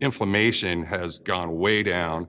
inflammation has gone way down.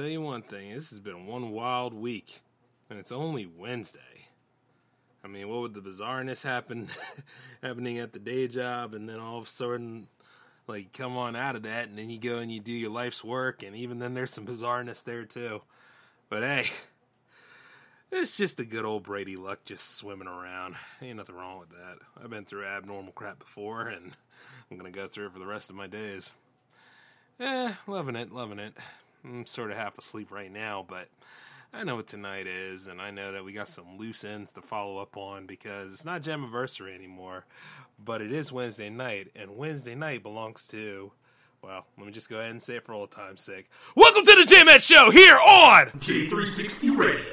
Tell you one thing, this has been one wild week, and it's only Wednesday. I mean, what would the bizarreness happen happening at the day job, and then all of a sudden, like, come on out of that, and then you go and you do your life's work, and even then, there's some bizarreness there too. But hey, it's just a good old Brady luck just swimming around. Ain't nothing wrong with that. I've been through abnormal crap before, and I'm gonna go through it for the rest of my days. Eh, loving it, loving it. I'm sort of half asleep right now, but I know what tonight is, and I know that we got some loose ends to follow up on because it's not Jamiversary anymore, but it is Wednesday night, and Wednesday night belongs to. Well, let me just go ahead and say it for old time's sake. Welcome to the J Man Show here on J360 Radio.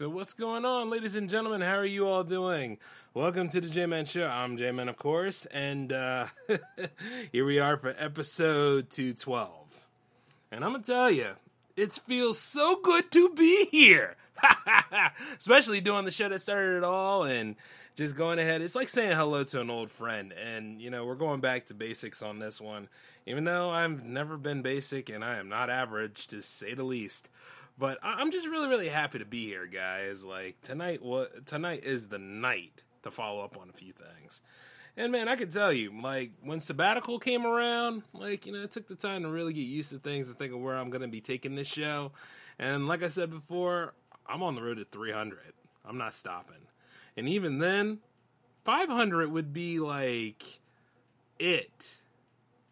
So what's going on, ladies and gentlemen? How are you all doing? Welcome to the J-Man Show. I'm J-Man, of course, and uh, here we are for episode 212. And I'm gonna tell you, it feels so good to be here, especially doing the show that started it all and just going ahead. It's like saying hello to an old friend, and you know we're going back to basics on this one. Even though I've never been basic and I am not average, to say the least. But I'm just really, really happy to be here, guys. Like tonight, what tonight is the night to follow up on a few things. And man, I can tell you, like when sabbatical came around, like you know, I took the time to really get used to things and think of where I'm going to be taking this show. And like I said before, I'm on the road to 300. I'm not stopping. And even then, 500 would be like it.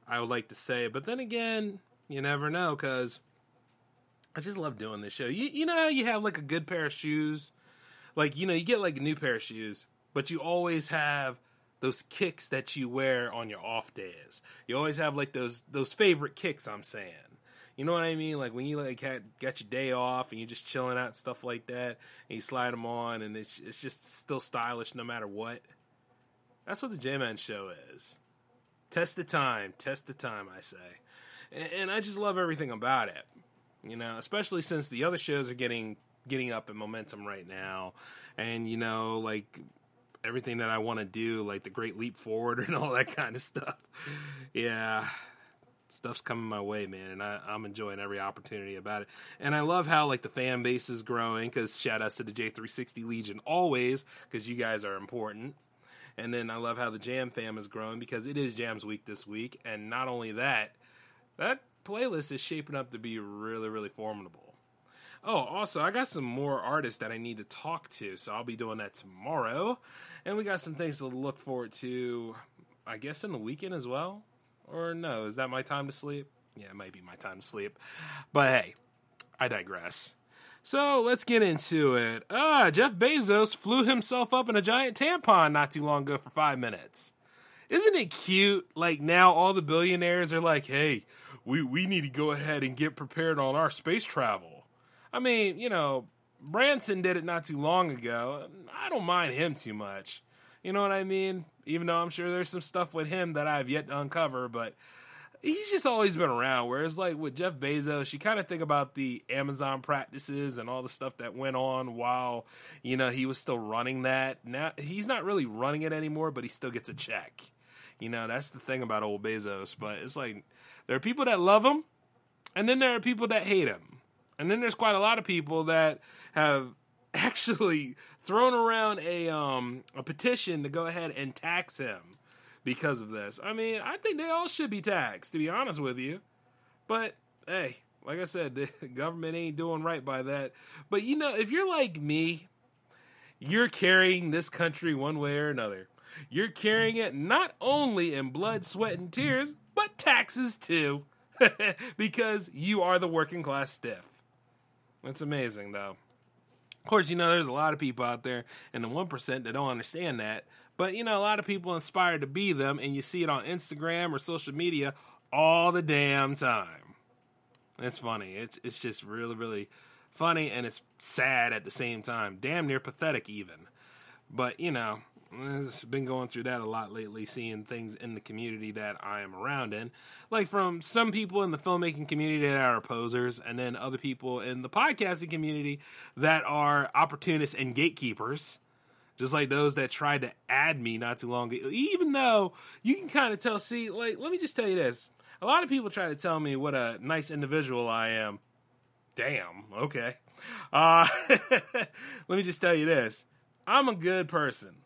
I would like to say, but then again, you never know because I just love doing this show. You you know you have like a good pair of shoes, like you know you get like a new pair of shoes, but you always have those kicks that you wear on your off days. You always have like those those favorite kicks. I'm saying, you know what I mean? Like when you like had, got your day off and you're just chilling out and stuff like that, and you slide them on, and it's it's just still stylish no matter what. That's what the J Man Show is. Test the time, test the time. I say, and, and I just love everything about it you know, especially since the other shows are getting getting up in momentum right now, and you know, like everything that I want to do, like the Great Leap Forward and all that kind of stuff. Yeah, stuff's coming my way, man, and I, I'm enjoying every opportunity about it. And I love how like the fan base is growing. Because shout outs to the J360 Legion always, because you guys are important. And then I love how the Jam fam is growing because it is Jams Week this week, and not only that, that playlist is shaping up to be really, really formidable. Oh, also, I got some more artists that I need to talk to, so I'll be doing that tomorrow. And we got some things to look forward to, I guess, in the weekend as well. Or no, is that my time to sleep? Yeah, it might be my time to sleep. But hey, I digress. So let's get into it. Ah, Jeff Bezos flew himself up in a giant tampon not too long ago for five minutes. Isn't it cute? Like now all the billionaires are like, hey, we, we need to go ahead and get prepared on our space travel. I mean, you know, Branson did it not too long ago. I don't mind him too much. You know what I mean? Even though I'm sure there's some stuff with him that I've yet to uncover, but he's just always been around. Whereas like with Jeff Bezos, you kind of think about the Amazon practices and all the stuff that went on while you know he was still running that. Now he's not really running it anymore, but he still gets a check. You know that's the thing about old Bezos. But it's like there are people that love him, and then there are people that hate him, and then there's quite a lot of people that have actually thrown around a um a petition to go ahead and tax him because of this. I mean, I think they all should be taxed, to be honest with you. But hey, like I said, the government ain't doing right by that. But you know, if you're like me, you're carrying this country one way or another. You're carrying it not only in blood, sweat, and tears, but taxes too. because you are the working class stiff. It's amazing, though. Of course, you know, there's a lot of people out there in the 1% that don't understand that. But you know, a lot of people inspired to be them, and you see it on Instagram or social media all the damn time. It's funny. It's it's just really really funny, and it's sad at the same time. Damn near pathetic even. But you know, I've been going through that a lot lately, seeing things in the community that I am around in. Like from some people in the filmmaking community that are opposers, and then other people in the podcasting community that are opportunists and gatekeepers just like those that tried to add me not too long ago. Even though you can kind of tell, see, like, let me just tell you this. A lot of people try to tell me what a nice individual I am. Damn, okay. Uh, let me just tell you this I'm a good person.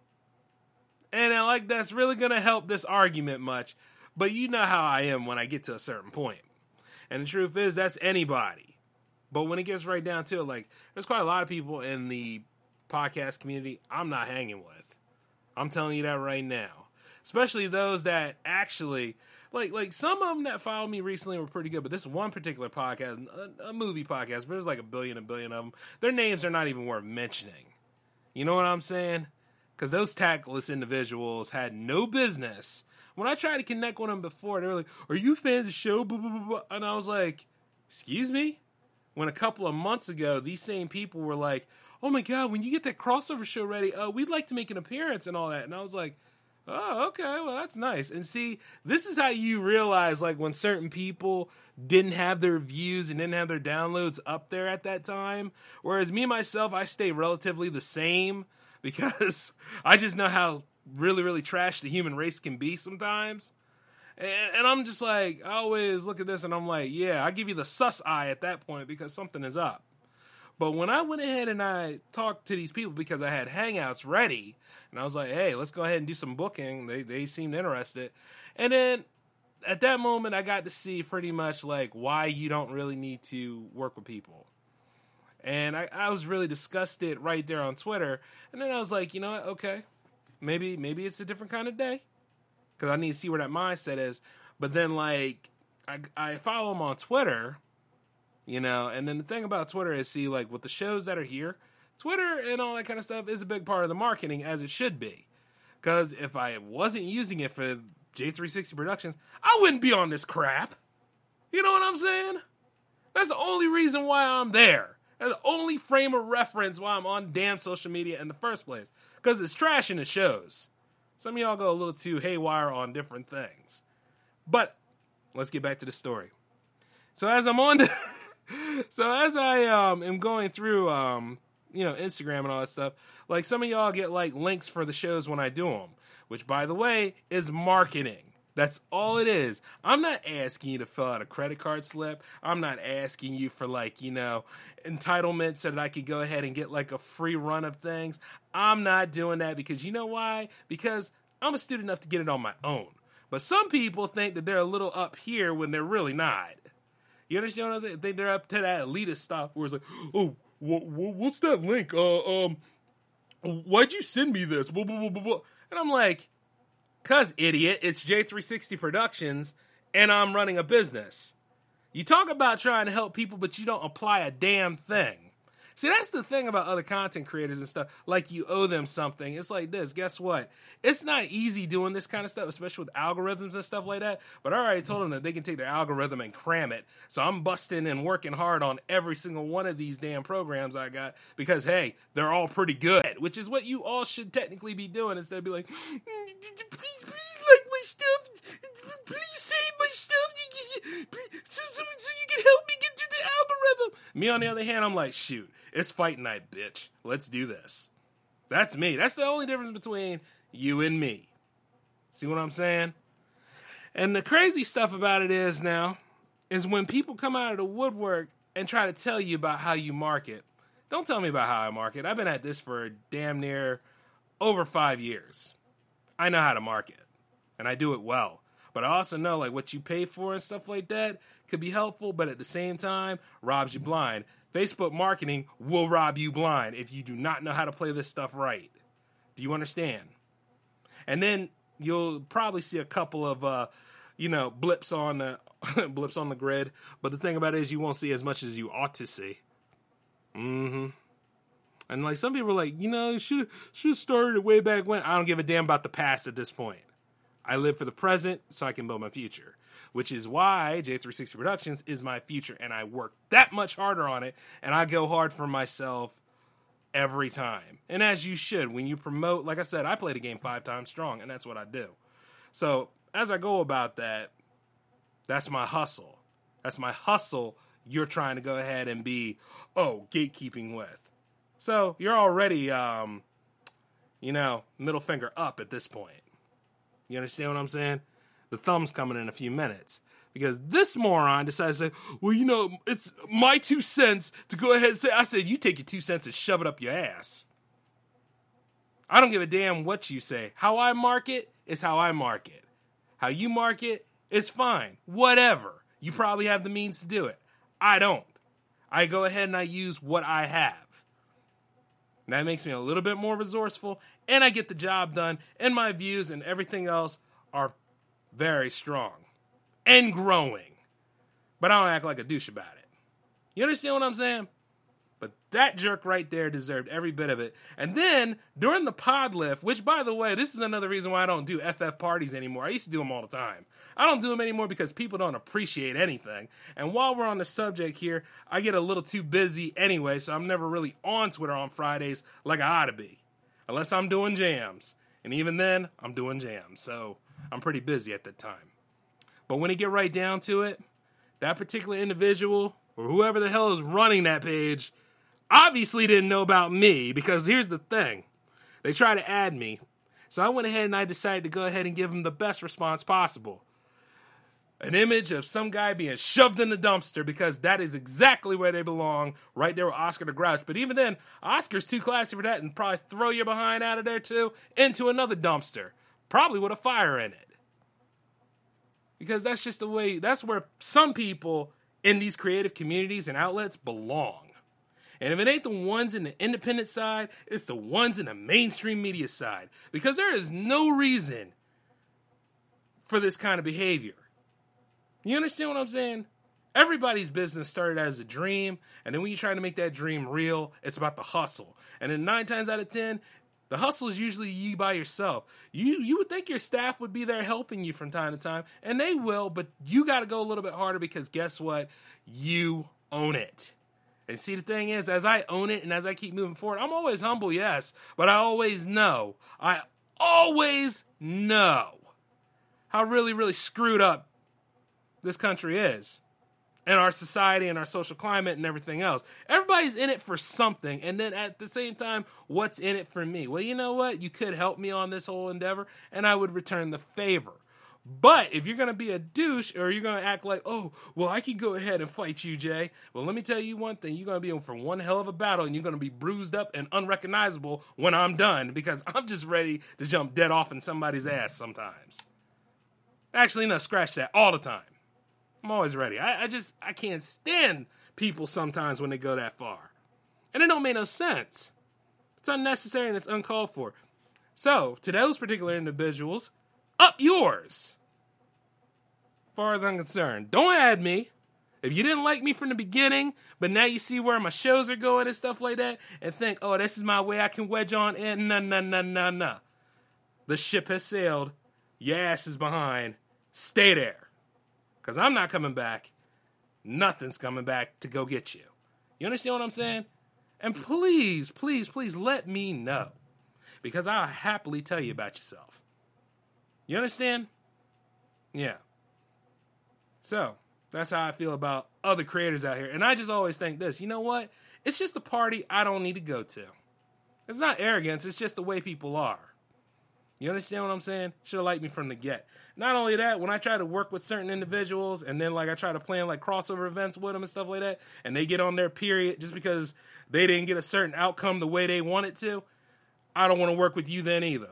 And I like that's really going to help this argument much. But you know how I am when I get to a certain point. And the truth is, that's anybody. But when it gets right down to it, like, there's quite a lot of people in the podcast community I'm not hanging with. I'm telling you that right now. Especially those that actually like like some of them that followed me recently were pretty good, but this one particular podcast, a, uh, a movie podcast, but there's like a billion, a billion of them. Their names are not even worth mentioning. You know what I'm saying? Because those tactless individuals had no business. When I tried to connect with them before, they were like, "Are you a fan of the show?" And I was like, "Excuse me." When a couple of months ago, these same people were like, oh my god, when you get that crossover show ready, uh, we'd like to make an appearance and all that. And I was like, oh, okay, well that's nice. And see, this is how you realize like when certain people didn't have their views and didn't have their downloads up there at that time. Whereas me myself, I stay relatively the same because I just know how really, really trash the human race can be sometimes. And, and, I'm just like, I always look at this and I'm like, yeah, I give you the sus eye at that point because something is up. But when I went ahead and I talked to these people because I had hangouts ready, and I was like, hey, let's go ahead and do some booking. They they seemed interested. And then at that moment I got to see pretty much like why you don't really need to work with people. And I, I was really disgusted right there on Twitter. And then I was like, you know what, okay. Maybe maybe it's a different kind of day. Cause I need to see where that mindset is. But then like I, I follow him on Twitter you know. And then the thing about Twitter is, see, like with the shows that are here, Twitter and all that kind of stuff is a big part of the marketing, as it should be. Because if I wasn't using it for J360 Productions, I wouldn't be on this crap. You know what I'm saying? That's the only reason why I'm there. The only frame of reference why I'm on damn social media in the first place. Because it's trash in the shows. Some of y'all go a little too haywire on different things. But let's get back to the story. So as I'm on the so as I um am going through um you know Instagram and all that stuff, like some of y'all get like links for the shows when I do them, which by the way is marketing. That's all it is. I'm not asking you to fill out a credit card slip. I'm not asking you for like, you know, entitlement so that I could go ahead and get like a free run of things. I'm not doing that because you know why? Because I'm a student enough to get it on my own. But some people think that they're a little up here when they're really not. You understand what I'm saying? They, they're up to that elitist stuff where it's like, oh, wh- wh- what's that link? Uh, um, why'd you send me this? And I'm like, cuz idiot, it's J360 Productions, and I'm running a business. You talk about trying to help people, but you don't apply a damn thing. See, that's the thing about other content creators and stuff. Like you owe them something. It's like this. Guess what? It's not easy doing this kind of stuff, especially with algorithms and stuff like that. But I already told them that they can take their algorithm and cram it. So I'm busting and working hard on every single one of these damn programs I got because hey, they're all pretty good, which is what you all should technically be doing instead of be like, mm, please, please like my stuff. please save my stuff so, so, so you can help me get through the algorithm. Me, on the other hand, I'm like, shoot, it's fight night, bitch. Let's do this. That's me. That's the only difference between you and me. See what I'm saying? And the crazy stuff about it is now, is when people come out of the woodwork and try to tell you about how you market. Don't tell me about how I market. I've been at this for damn near over five years. I know how to market, and I do it well. But I also know like what you pay for and stuff like that could be helpful, but at the same time robs you blind. Facebook marketing will rob you blind if you do not know how to play this stuff right. Do you understand? And then you'll probably see a couple of uh, you know blips on the blips on the grid. But the thing about it is you won't see as much as you ought to see. Mm-hmm. And like some people are like, you know, should should have started way back when. I don't give a damn about the past at this point. I live for the present so I can build my future, which is why J360 Productions is my future. And I work that much harder on it and I go hard for myself every time. And as you should, when you promote, like I said, I play the game five times strong and that's what I do. So as I go about that, that's my hustle. That's my hustle you're trying to go ahead and be, oh, gatekeeping with. So you're already, um, you know, middle finger up at this point. You understand what I'm saying? The thumb's coming in a few minutes. Because this moron decides to say, well, you know, it's my two cents to go ahead and say, I said, you take your two cents and shove it up your ass. I don't give a damn what you say. How I market is how I market. How you market is fine. Whatever. You probably have the means to do it. I don't. I go ahead and I use what I have. That makes me a little bit more resourceful and I get the job done, and my views and everything else are very strong and growing. But I don't act like a douche about it. You understand what I'm saying? But that jerk right there deserved every bit of it. And then during the pod lift, which by the way, this is another reason why I don't do FF parties anymore. I used to do them all the time. I don't do them anymore because people don't appreciate anything. And while we're on the subject here, I get a little too busy anyway, so I'm never really on Twitter on Fridays like I ought to be unless I'm doing jams. And even then, I'm doing jams. So I'm pretty busy at that time. But when you get right down to it, that particular individual or whoever the hell is running that page obviously didn't know about me because here's the thing they try to add me. So I went ahead and I decided to go ahead and give them the best response possible an image of some guy being shoved in the dumpster because that is exactly where they belong, right there with Oscar the Grouch. But even then, Oscar's too classy for that and probably throw your behind out of there too into another dumpster, probably with a fire in it. Because that's just the way, that's where some people in these creative communities and outlets belong. And if it ain't the ones in the independent side, it's the ones in the mainstream media side. Because there is no reason for this kind of behavior. You understand what I'm saying? Everybody's business started as a dream, and then when you try to make that dream real, it's about the hustle. And then nine times out of ten, the hustle is usually you by yourself. You you would think your staff would be there helping you from time to time, and they will, but you got to go a little bit harder because guess what? You own it. And see, the thing is, as I own it and as I keep moving forward, I'm always humble, yes, but I always know, I always know how really, really screwed up this country is and our society and our social climate and everything else. Everybody's in it for something. And then at the same time, what's in it for me? Well, you know what? You could help me on this whole endeavor and I would return the favor. But if you're going to be a douche or you're going to act like, oh, well, I can go ahead and fight you, Jay. Well, let me tell you one thing. You're going to be in for one hell of a battle and you're going to be bruised up and unrecognizable when I'm done because I'm just ready to jump dead off in somebody's ass sometimes. Actually, no, scratch that all the time. I'm always ready. I, I just I can't stand people sometimes when they go that far. And it don't make no sense. It's unnecessary and it's uncalled for. So, to those particular individuals, up yours. As far as I'm concerned. Don't add me. If you didn't like me from the beginning, but now you see where my shows are going and stuff like that, and think, oh, this is my way I can wedge on in, no, no, no, no, no. The ship has sailed. Your ass is behind. Stay there because I'm not coming back. Nothing's coming back to go get you. You understand what I'm saying? And please, please, please let me know because I'll happily tell you about yourself. You understand? Yeah. So that's how I feel about other creators out here. And I just always think this you know what? It's just a party I don't need to go to. It's not arrogance, it's just the way people are. You understand what I'm saying? Should have liked me from the get. Not only that, when I try to work with certain individuals and then like I try to plan like crossover events with them and stuff like that, and they get on their period just because they didn't get a certain outcome the way they wanted to, I don't want to work with you then either.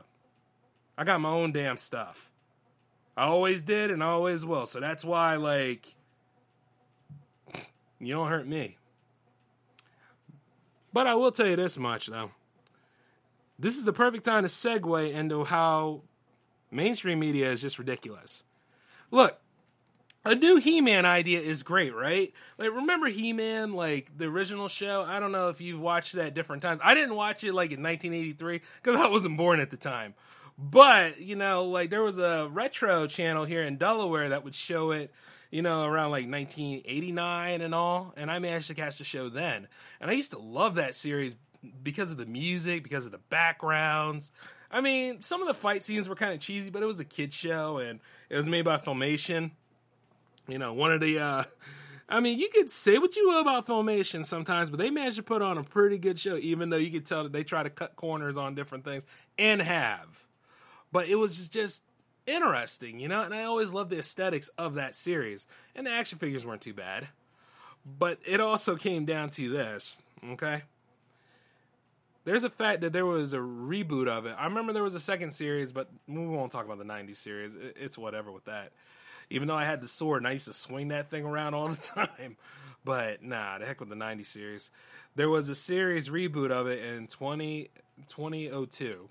I got my own damn stuff. I always did and I always will. So that's why like you don't hurt me. But I will tell you this much though this is the perfect time to segue into how mainstream media is just ridiculous. Look, a new He-Man idea is great, right? Like remember He-Man, like the original show? I don't know if you've watched that different times. I didn't watch it like in 1983 because I wasn't born at the time. But, you know, like there was a retro channel here in Delaware that would show it, you know, around like 1989 and all, and I managed to catch the show then. And I used to love that series because of the music, because of the backgrounds. I mean, some of the fight scenes were kind of cheesy, but it was a kid show and it was made by Filmation. You know, one of the uh I mean, you could say what you will about Filmation sometimes, but they managed to put on a pretty good show, even though you could tell that they try to cut corners on different things and have. But it was just interesting, you know, and I always loved the aesthetics of that series. And the action figures weren't too bad. But it also came down to this, okay? there's a fact that there was a reboot of it. I remember there was a second series, but we won't talk about the 90s series. It's whatever with that. Even though I had the sword and I used to swing that thing around all the time. But nah, the heck with the 90s series. There was a series reboot of it in 20, 2002.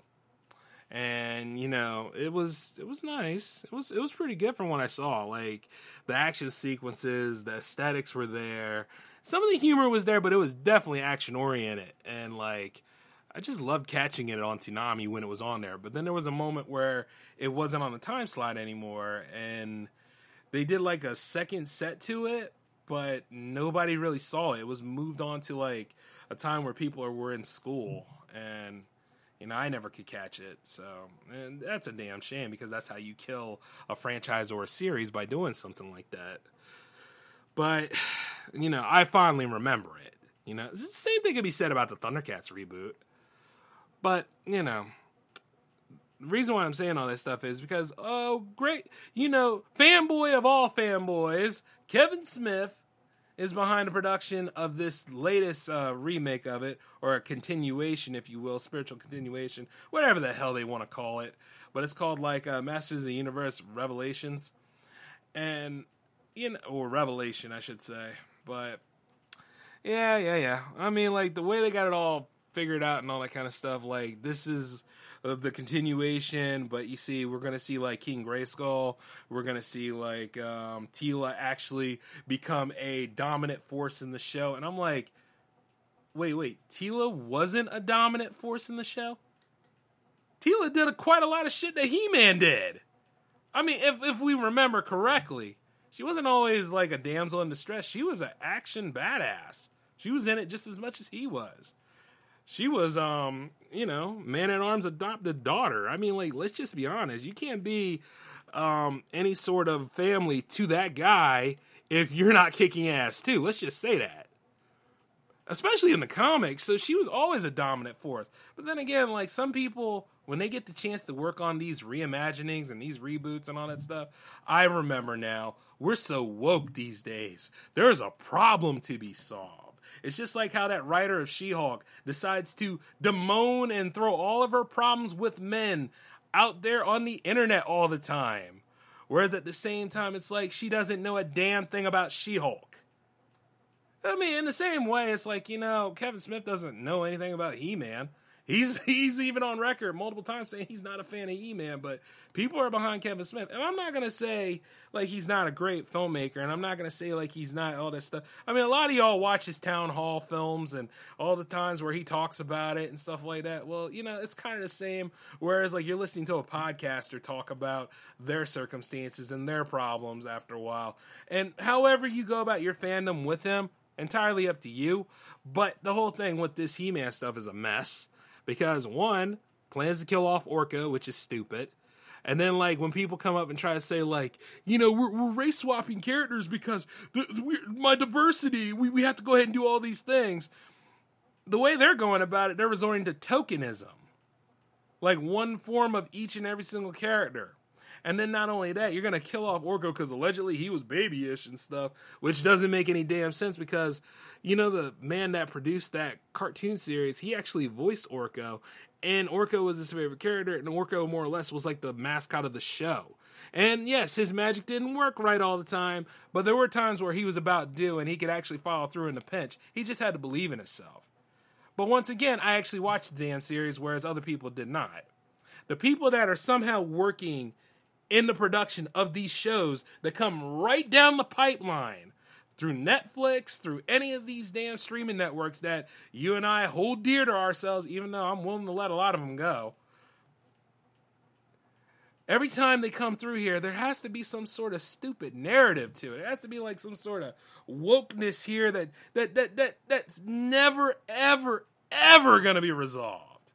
And you know, it was it was nice. It was it was pretty good from what I saw. Like the action sequences, the aesthetics were there. Some of the humor was there, but it was definitely action oriented and like I just loved catching it on Toonami when it was on there. But then there was a moment where it wasn't on the time slot anymore, and they did like a second set to it, but nobody really saw it. It was moved on to like a time where people were in school, and you know I never could catch it. So and that's a damn shame because that's how you kill a franchise or a series by doing something like that. But you know I fondly remember it. You know, the same thing could be said about the Thundercats reboot. But, you know, the reason why I'm saying all this stuff is because, oh, great, you know, fanboy of all fanboys, Kevin Smith is behind the production of this latest uh, remake of it, or a continuation, if you will, spiritual continuation, whatever the hell they want to call it. But it's called like uh, Masters of the Universe Revelations, and you know, or Revelation, I should say. But yeah, yeah, yeah. I mean, like the way they got it all figured out and all that kind of stuff. Like this is uh, the continuation, but you see, we're gonna see like King Grayskull. We're gonna see like um, Teela actually become a dominant force in the show, and I'm like, wait, wait, Teela wasn't a dominant force in the show. Teela did a, quite a lot of shit that He Man did. I mean, if if we remember correctly, she wasn't always like a damsel in distress. She was an action badass. She was in it just as much as he was she was um you know man at arms adopted daughter. I mean like let's just be honest. You can't be um any sort of family to that guy if you're not kicking ass too. Let's just say that. Especially in the comics. So she was always a dominant force. But then again like some people when they get the chance to work on these reimaginings and these reboots and all that stuff i remember now we're so woke these days. There's a problem to be solved it's just like how that writer of She Hulk decides to bemoan and throw all of her problems with men out there on the internet all the time. Whereas at the same time, it's like she doesn't know a damn thing about She Hulk. I mean, in the same way, it's like, you know, Kevin Smith doesn't know anything about He Man. He's he's even on record multiple times saying he's not a fan of E-Man, but people are behind Kevin Smith. And I'm not gonna say like he's not a great filmmaker, and I'm not gonna say like he's not all this stuff. I mean, a lot of y'all watch his town hall films and all the times where he talks about it and stuff like that. Well, you know, it's kind of the same. Whereas like you're listening to a podcaster talk about their circumstances and their problems after a while. And however you go about your fandom with him, entirely up to you. But the whole thing with this He Man stuff is a mess because one plans to kill off Orko, which is stupid, And then, like, when people come up and try to say, like, you know, we're, we're race swapping characters because the, we, my diversity, we, we have to go ahead and do all these things. The way they're going about it, they're resorting to tokenism. Like, one form of each and every single character. And then not only that, you're gonna kill off Orko because allegedly he was babyish and stuff, which doesn't make any damn sense because you know the man that produced that cartoon series, he actually voiced Orko, and Orko was his favorite character, and Orko more or less was like the mascot of the show. And yes, his magic didn't work right all the time, but there were times where he was about due and he could actually follow through in the pinch. He just had to believe in himself. But once again, I actually watched the damn series, whereas other people did not. The people that are somehow working in the production of these shows that come right down the pipeline through Netflix, through any of these damn streaming networks that you and I hold dear to ourselves, even though I'm willing to let a lot of them go. Every time they come through here, there has to be some sort of stupid narrative to it. It has to be like some sort of wokeness here that that that that that's never ever ever going to be resolved.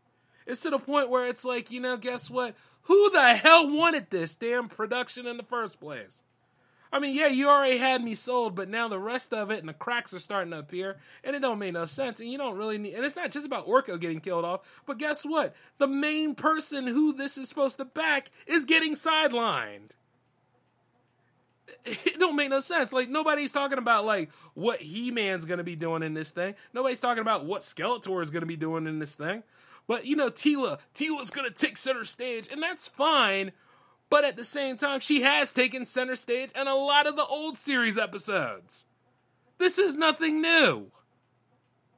It's to the point where it's like, you know, guess what? Who the hell wanted this damn production in the first place? I mean, yeah, you already had me sold, but now the rest of it and the cracks are starting to appear, and it don't make no sense. And you don't really need. And it's not just about Orko getting killed off, but guess what? The main person who this is supposed to back is getting sidelined. It don't make no sense. Like nobody's talking about like what He Man's gonna be doing in this thing. Nobody's talking about what Skeletor is gonna be doing in this thing. But you know, Teela, Teela's gonna take center stage, and that's fine. But at the same time, she has taken center stage in a lot of the old series episodes. This is nothing new.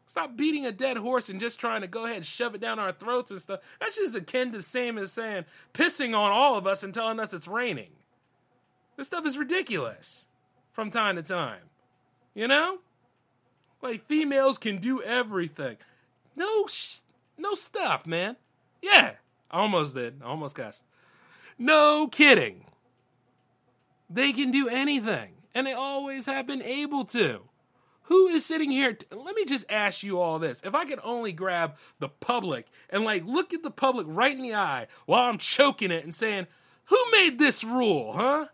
Stop beating a dead horse and just trying to go ahead and shove it down our throats and stuff. That's just akin to same as saying pissing on all of us and telling us it's raining. This stuff is ridiculous from time to time. You know? Like females can do everything. No, sh- no stuff, man. Yeah, almost did. Almost cussed. No kidding. They can do anything, and they always have been able to. Who is sitting here? T- Let me just ask you all this. If I could only grab the public and like look at the public right in the eye while I'm choking it and saying, Who made this rule, huh?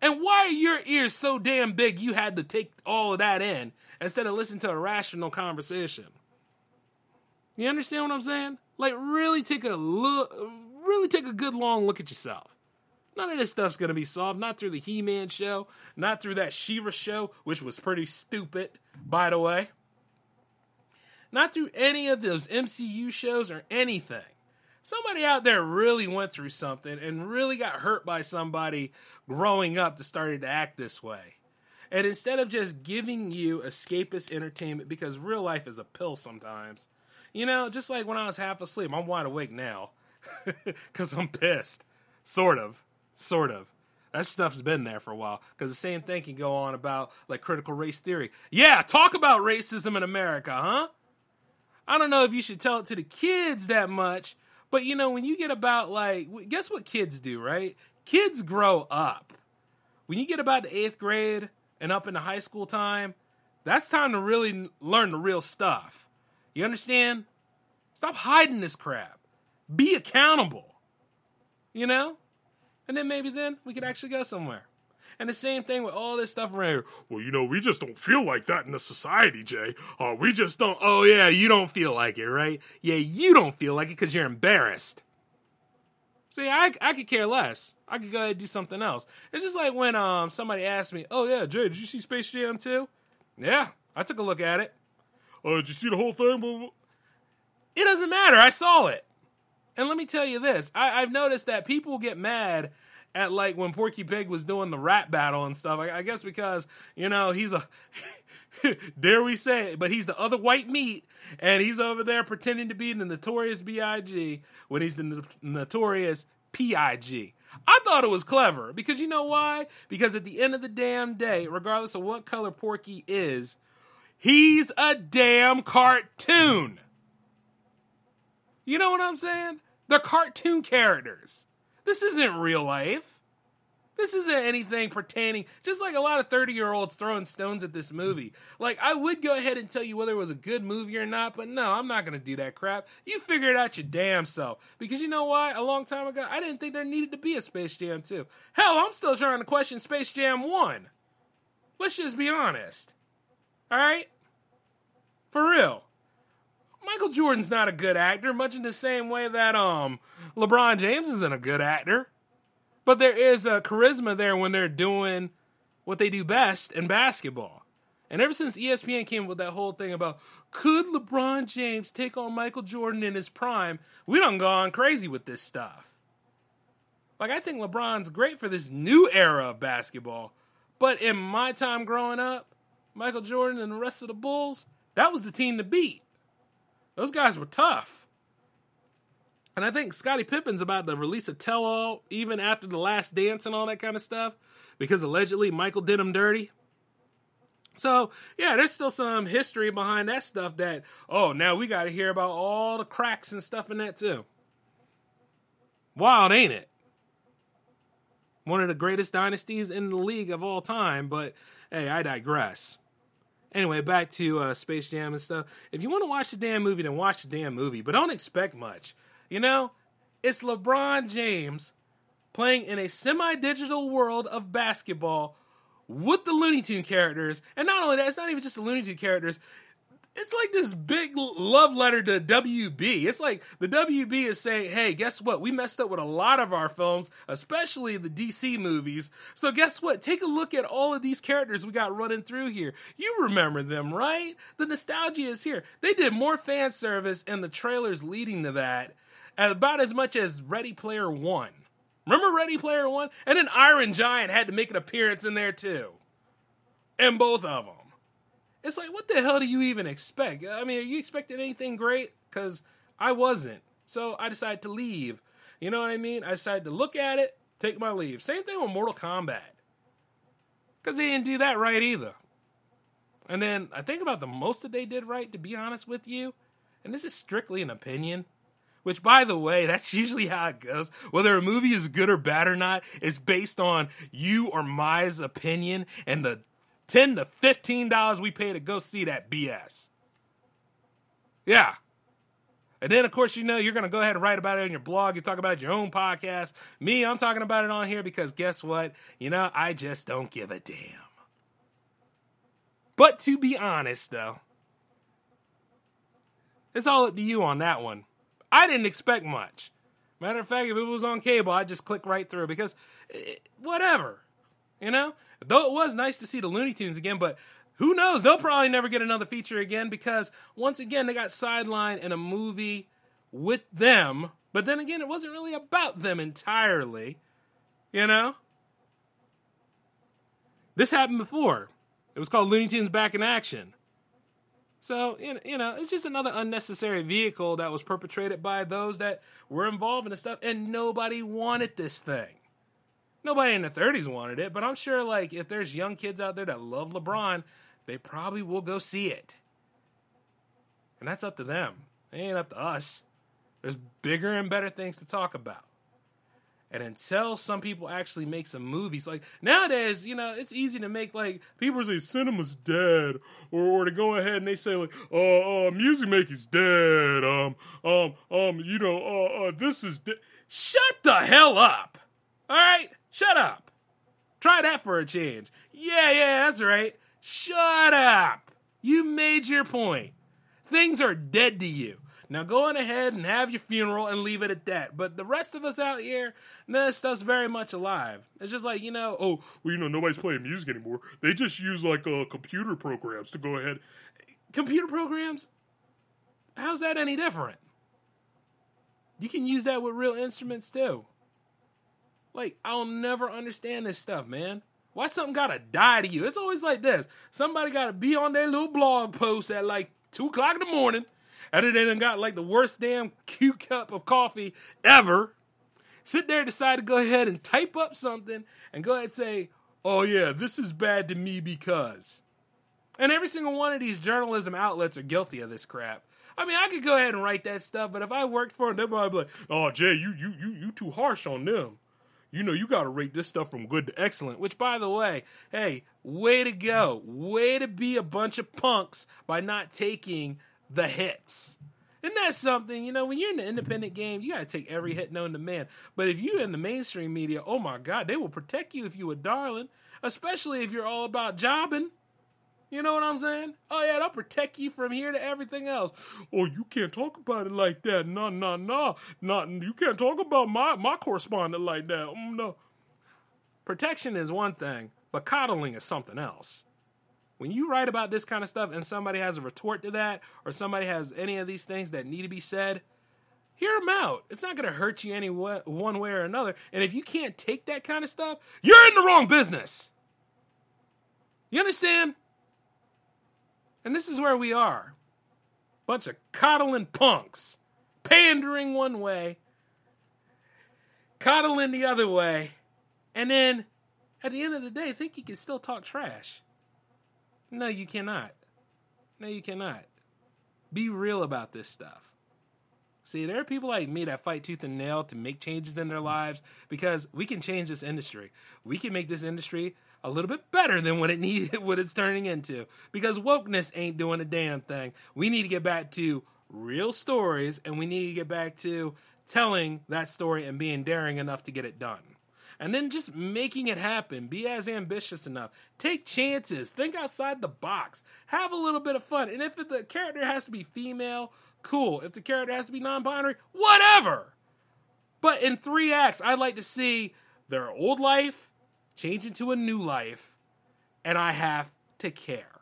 And why are your ears so damn big you had to take all of that in instead of listen to a rational conversation? You understand what I'm saying? Like really take a look really take a good long look at yourself. None of this stuff's gonna be solved, not through the He-Man show, not through that She-Ra show, which was pretty stupid, by the way. Not through any of those MCU shows or anything. Somebody out there really went through something and really got hurt by somebody growing up that started to act this way. And instead of just giving you escapist entertainment, because real life is a pill sometimes, you know, just like when I was half asleep, I'm wide awake now because I'm pissed. Sort of. Sort of. That stuff's been there for a while because the same thing can go on about like critical race theory. Yeah, talk about racism in America, huh? I don't know if you should tell it to the kids that much, but you know, when you get about like, guess what kids do, right? Kids grow up. When you get about the eighth grade and up into high school time, that's time to really learn the real stuff. You understand? Stop hiding this crap. Be accountable. You know? And then maybe then we could actually go somewhere. And the same thing with all this stuff around here. Well, you know, we just don't feel like that in the society, Jay. Uh, we just don't. Oh, yeah, you don't feel like it, right? Yeah, you don't feel like it because you're embarrassed. See, I, I could care less. I could go ahead and do something else. It's just like when um somebody asked me, "Oh yeah, Jay, did you see Space Jam 2? Yeah, I took a look at it. Oh, did you see the whole thing? It doesn't matter. I saw it. And let me tell you this: I, I've noticed that people get mad at like when Porky Pig was doing the rap battle and stuff. I, I guess because you know he's a dare we say it, but he's the other white meat, and he's over there pretending to be the notorious B.I.G. when he's the no- notorious P.I.G. I thought it was clever because you know why? Because at the end of the damn day, regardless of what color Porky is, he's a damn cartoon. You know what I'm saying? They're cartoon characters. This isn't real life. This isn't anything pertaining, just like a lot of 30 year olds throwing stones at this movie. Like, I would go ahead and tell you whether it was a good movie or not, but no, I'm not going to do that crap. You figure it out your damn self. Because you know why? A long time ago, I didn't think there needed to be a Space Jam 2. Hell, I'm still trying to question Space Jam 1. Let's just be honest. All right? For real. Michael Jordan's not a good actor, much in the same way that um LeBron James isn't a good actor. But there is a charisma there when they're doing what they do best in basketball. And ever since ESPN came with that whole thing about could LeBron James take on Michael Jordan in his prime, we done gone crazy with this stuff. Like I think LeBron's great for this new era of basketball. But in my time growing up, Michael Jordan and the rest of the Bulls, that was the team to beat. Those guys were tough. And I think Scottie Pippen's about to release a tell all even after the last dance and all that kind of stuff because allegedly Michael did him dirty. So, yeah, there's still some history behind that stuff that, oh, now we got to hear about all the cracks and stuff in that too. Wild, ain't it? One of the greatest dynasties in the league of all time, but hey, I digress. Anyway, back to uh, Space Jam and stuff. If you want to watch the damn movie, then watch the damn movie, but don't expect much. You know, it's LeBron James playing in a semi digital world of basketball with the Looney Tune characters. And not only that, it's not even just the Looney Tune characters. It's like this big love letter to WB. It's like the WB is saying, hey, guess what? We messed up with a lot of our films, especially the DC movies. So, guess what? Take a look at all of these characters we got running through here. You remember them, right? The nostalgia is here. They did more fan service and the trailers leading to that uh, about as much as Ready Player One. Remember Ready Player One? And then Iron Giant had to make an appearance in there too. And both of them. It's like, what the hell do you even expect? I mean, are you expecting anything great? Because I wasn't. So I decided to leave. You know what I mean? I decided to look at it, take my leave. Same thing with Mortal Kombat. Because they didn't do that right either. And then I think about the most that they did right, to be honest with you. And this is strictly an opinion. Which, by the way, that's usually how it goes. Whether a movie is good or bad or not is based on you or my's opinion and the ten to fifteen dollars we pay to go see that BS. Yeah. And then, of course, you know, you're going to go ahead and write about it on your blog. You talk about it your own podcast. Me, I'm talking about it on here because guess what? You know, I just don't give a damn. But to be honest, though, it's all up to you on that one. I didn't expect much. Matter of fact, if it was on cable, I'd just click right through because it, eh, whatever. You know? Though it was nice to see the Looney Tunes again, but who knows? They'll probably never get another feature again because once again, they got sidelined in a movie with them. But then again, it wasn't really about them entirely. You know? This happened before. It was called Looney Tunes Back in Action. So, you know, it's just another unnecessary vehicle that was perpetrated by those that were involved in the stuff, and nobody wanted this thing. Nobody in the 30s wanted it, but I'm sure, like, if there's young kids out there that love LeBron, they probably will go see it. And that's up to them. It ain't up to us. There's bigger and better things to talk about. And until some people actually make some movies, like nowadays, you know, it's easy to make like people say cinema's dead, or, or to go ahead and they say like, uh, uh, music making's dead. Um, um, um, you know, uh, uh this is dead. Shut the hell up! All right, shut up. Try that for a change. Yeah, yeah, that's right. Shut up. You made your point. Things are dead to you. Now go on ahead and have your funeral and leave it at that. But the rest of us out here, this stuff's very much alive. It's just like, you know, oh, well, you know, nobody's playing music anymore. They just use like uh, computer programs to go ahead. Computer programs? How's that any different? You can use that with real instruments too. Like, I'll never understand this stuff, man. Why something gotta die to you? It's always like this. Somebody gotta be on their little blog post at like two o'clock in the morning and then they got like the worst damn K-Cup of coffee ever. Sit there, decide to go ahead and type up something and go ahead and say, oh yeah, this is bad to me because. And every single one of these journalism outlets are guilty of this crap. I mean, I could go ahead and write that stuff, but if I worked for them, I'd be like, "Oh, Jay, you you you you too harsh on them. You know, you got to rate this stuff from good to excellent, which, by the way, hey, way to go. Way to be a bunch of punks by not taking the hits. and that's something? You know, when you're in the independent game, you got to take every hit known to man. But if you're in the mainstream media, oh my God, they will protect you if you a darling, especially if you're all about jobbing. You know what I'm saying? Oh yeah, they'll protect you from here to everything else. Oh, you can't talk about it like that. No, no, no, not you can't talk about my my correspondent like that. Mm, no. Protection is one thing, but coddling is something else. When you write about this kind of stuff and somebody has a retort to that, or somebody has any of these things that need to be said, hear them out. It's not going to hurt you any way, one way or another. And if you can't take that kind of stuff, you're in the wrong business. You understand? And this is where we are. Bunch of coddling punks. Pandering one way, coddling the other way, and then at the end of the day, think you can still talk trash. No, you cannot. No, you cannot. Be real about this stuff. See, there are people like me that fight tooth and nail to make changes in their lives because we can change this industry. We can make this industry a little bit better than what it needs, what it's turning into. Because wokeness ain't doing a damn thing. We need to get back to real stories, and we need to get back to telling that story and being daring enough to get it done. And then just making it happen. Be as ambitious enough. Take chances. Think outside the box. Have a little bit of fun. And if the character has to be female, cool. If the character has to be non binary, whatever. But in three acts, I'd like to see their old life, change into a new life, and I have to care.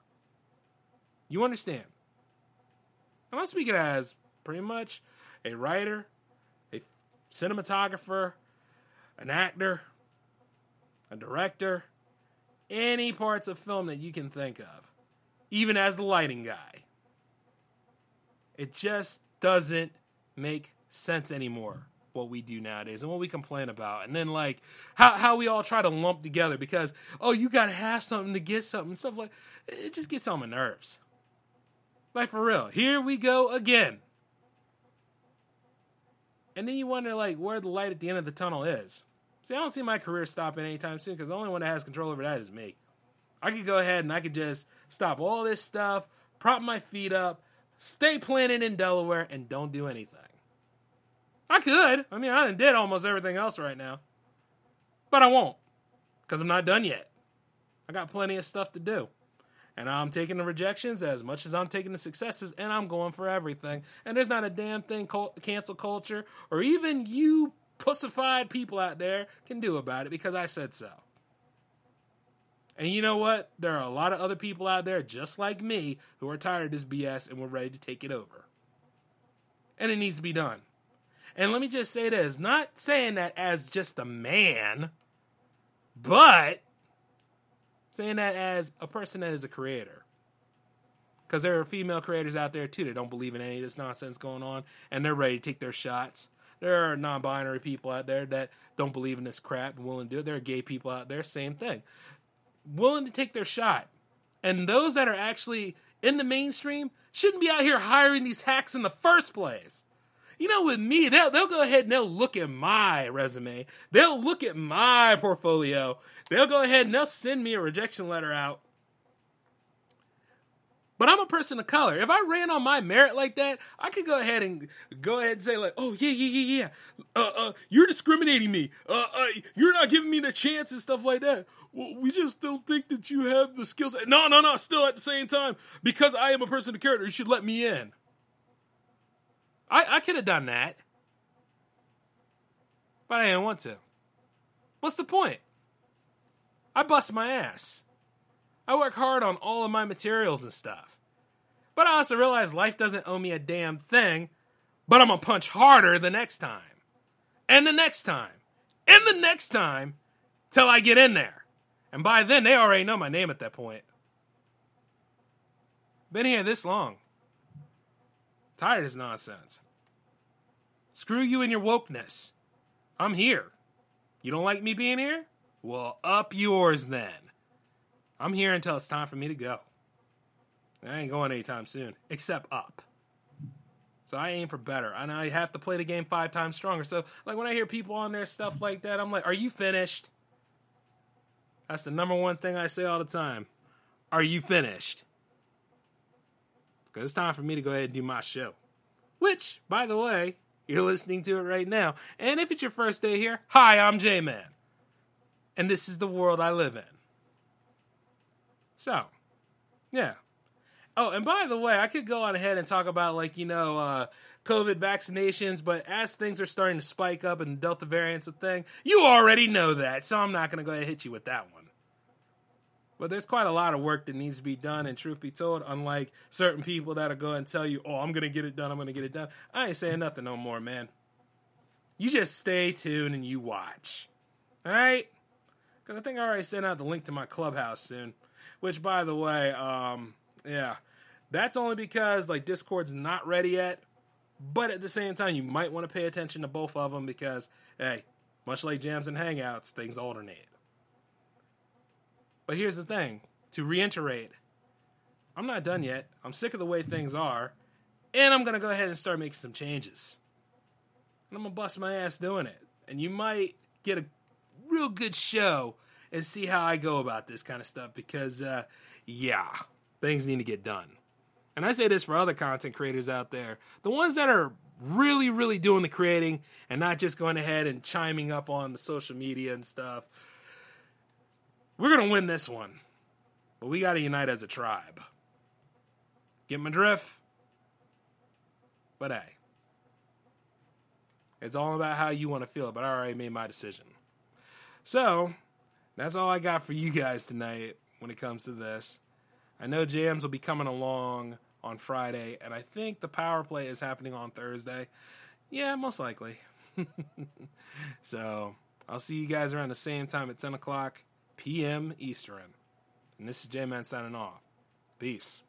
You understand? I'm speaking as pretty much a writer, a cinematographer, an actor, a director, any parts of film that you can think of, even as the lighting guy. It just doesn't make sense anymore what we do nowadays and what we complain about. And then like how, how we all try to lump together because oh you gotta have something to get something stuff like it just gets on my nerves. Like for real here we go again. And then you wonder like where the light at the end of the tunnel is. See i don't see my career stopping anytime soon because the only one that has control over that is me. I could go ahead and i could just stop all this stuff prop my feet up stay planted in delaware and don't do anything I could. I mean, I did almost everything else right now. But I won't. Because I'm not done yet. I got plenty of stuff to do. And I'm taking the rejections as much as I'm taking the successes, and I'm going for everything. And there's not a damn thing cancel culture or even you pussified people out there can do about it because I said so. And you know what? There are a lot of other people out there just like me who are tired of this BS and we're ready to take it over. And it needs to be done. And let me just say this not saying that as just a man, but saying that as a person that is a creator. Because there are female creators out there too that don't believe in any of this nonsense going on and they're ready to take their shots. There are non binary people out there that don't believe in this crap and willing to do it. There are gay people out there, same thing. Willing to take their shot. And those that are actually in the mainstream shouldn't be out here hiring these hacks in the first place. You know, with me, they'll, they'll go ahead and they'll look at my resume. They'll look at my portfolio. They'll go ahead and they'll send me a rejection letter out. But I'm a person of color. If I ran on my merit like that, I could go ahead and go ahead and say like, "Oh yeah, yeah, yeah, yeah. Uh, uh, you're discriminating me. Uh, uh, you're not giving me the chance and stuff like that. Well, we just don't think that you have the skills. No, no, no. Still at the same time, because I am a person of character, you should let me in. I, I could have done that. But I didn't want to. What's the point? I bust my ass. I work hard on all of my materials and stuff. But I also realize life doesn't owe me a damn thing, but I'm gonna punch harder the next time. And the next time. And the next time till I get in there. And by then, they already know my name at that point. Been here this long. Tired of nonsense. Screw you and your wokeness. I'm here. You don't like me being here? Well, up yours then. I'm here until it's time for me to go. I ain't going anytime soon, except up. So I aim for better, and I have to play the game five times stronger. So, like when I hear people on there stuff like that, I'm like, "Are you finished?" That's the number one thing I say all the time. Are you finished? Because it's time for me to go ahead and do my show. Which, by the way, you're listening to it right now. And if it's your first day here, hi, I'm J Man. And this is the world I live in. So, yeah. Oh, and by the way, I could go on ahead and talk about, like, you know, uh, COVID vaccinations, but as things are starting to spike up and Delta variant's a thing, you already know that, so I'm not going to go ahead and hit you with that one. But there's quite a lot of work that needs to be done, and truth be told, unlike certain people that'll go and tell you, oh, I'm going to get it done, I'm going to get it done, I ain't saying nothing no more, man. You just stay tuned and you watch. All right? Because I think I already sent out the link to my clubhouse soon. Which, by the way, um, yeah, that's only because like Discord's not ready yet. But at the same time, you might want to pay attention to both of them because, hey, much like jams and hangouts, things alternate. But here's the thing to reiterate, I'm not done yet. I'm sick of the way things are, and I'm going to go ahead and start making some changes. And I'm going to bust my ass doing it. And you might get a real good show and see how I go about this kind of stuff because, uh, yeah, things need to get done. And I say this for other content creators out there the ones that are really, really doing the creating and not just going ahead and chiming up on the social media and stuff. We're going to win this one, but we got to unite as a tribe. Get my drift? But hey, it's all about how you want to feel, but I already made my decision. So, that's all I got for you guys tonight when it comes to this. I know jams will be coming along on Friday, and I think the power play is happening on Thursday. Yeah, most likely. so I'll see you guys around the same time at 10 o'clock p.m. Eastern. And this is J Man signing off. Peace.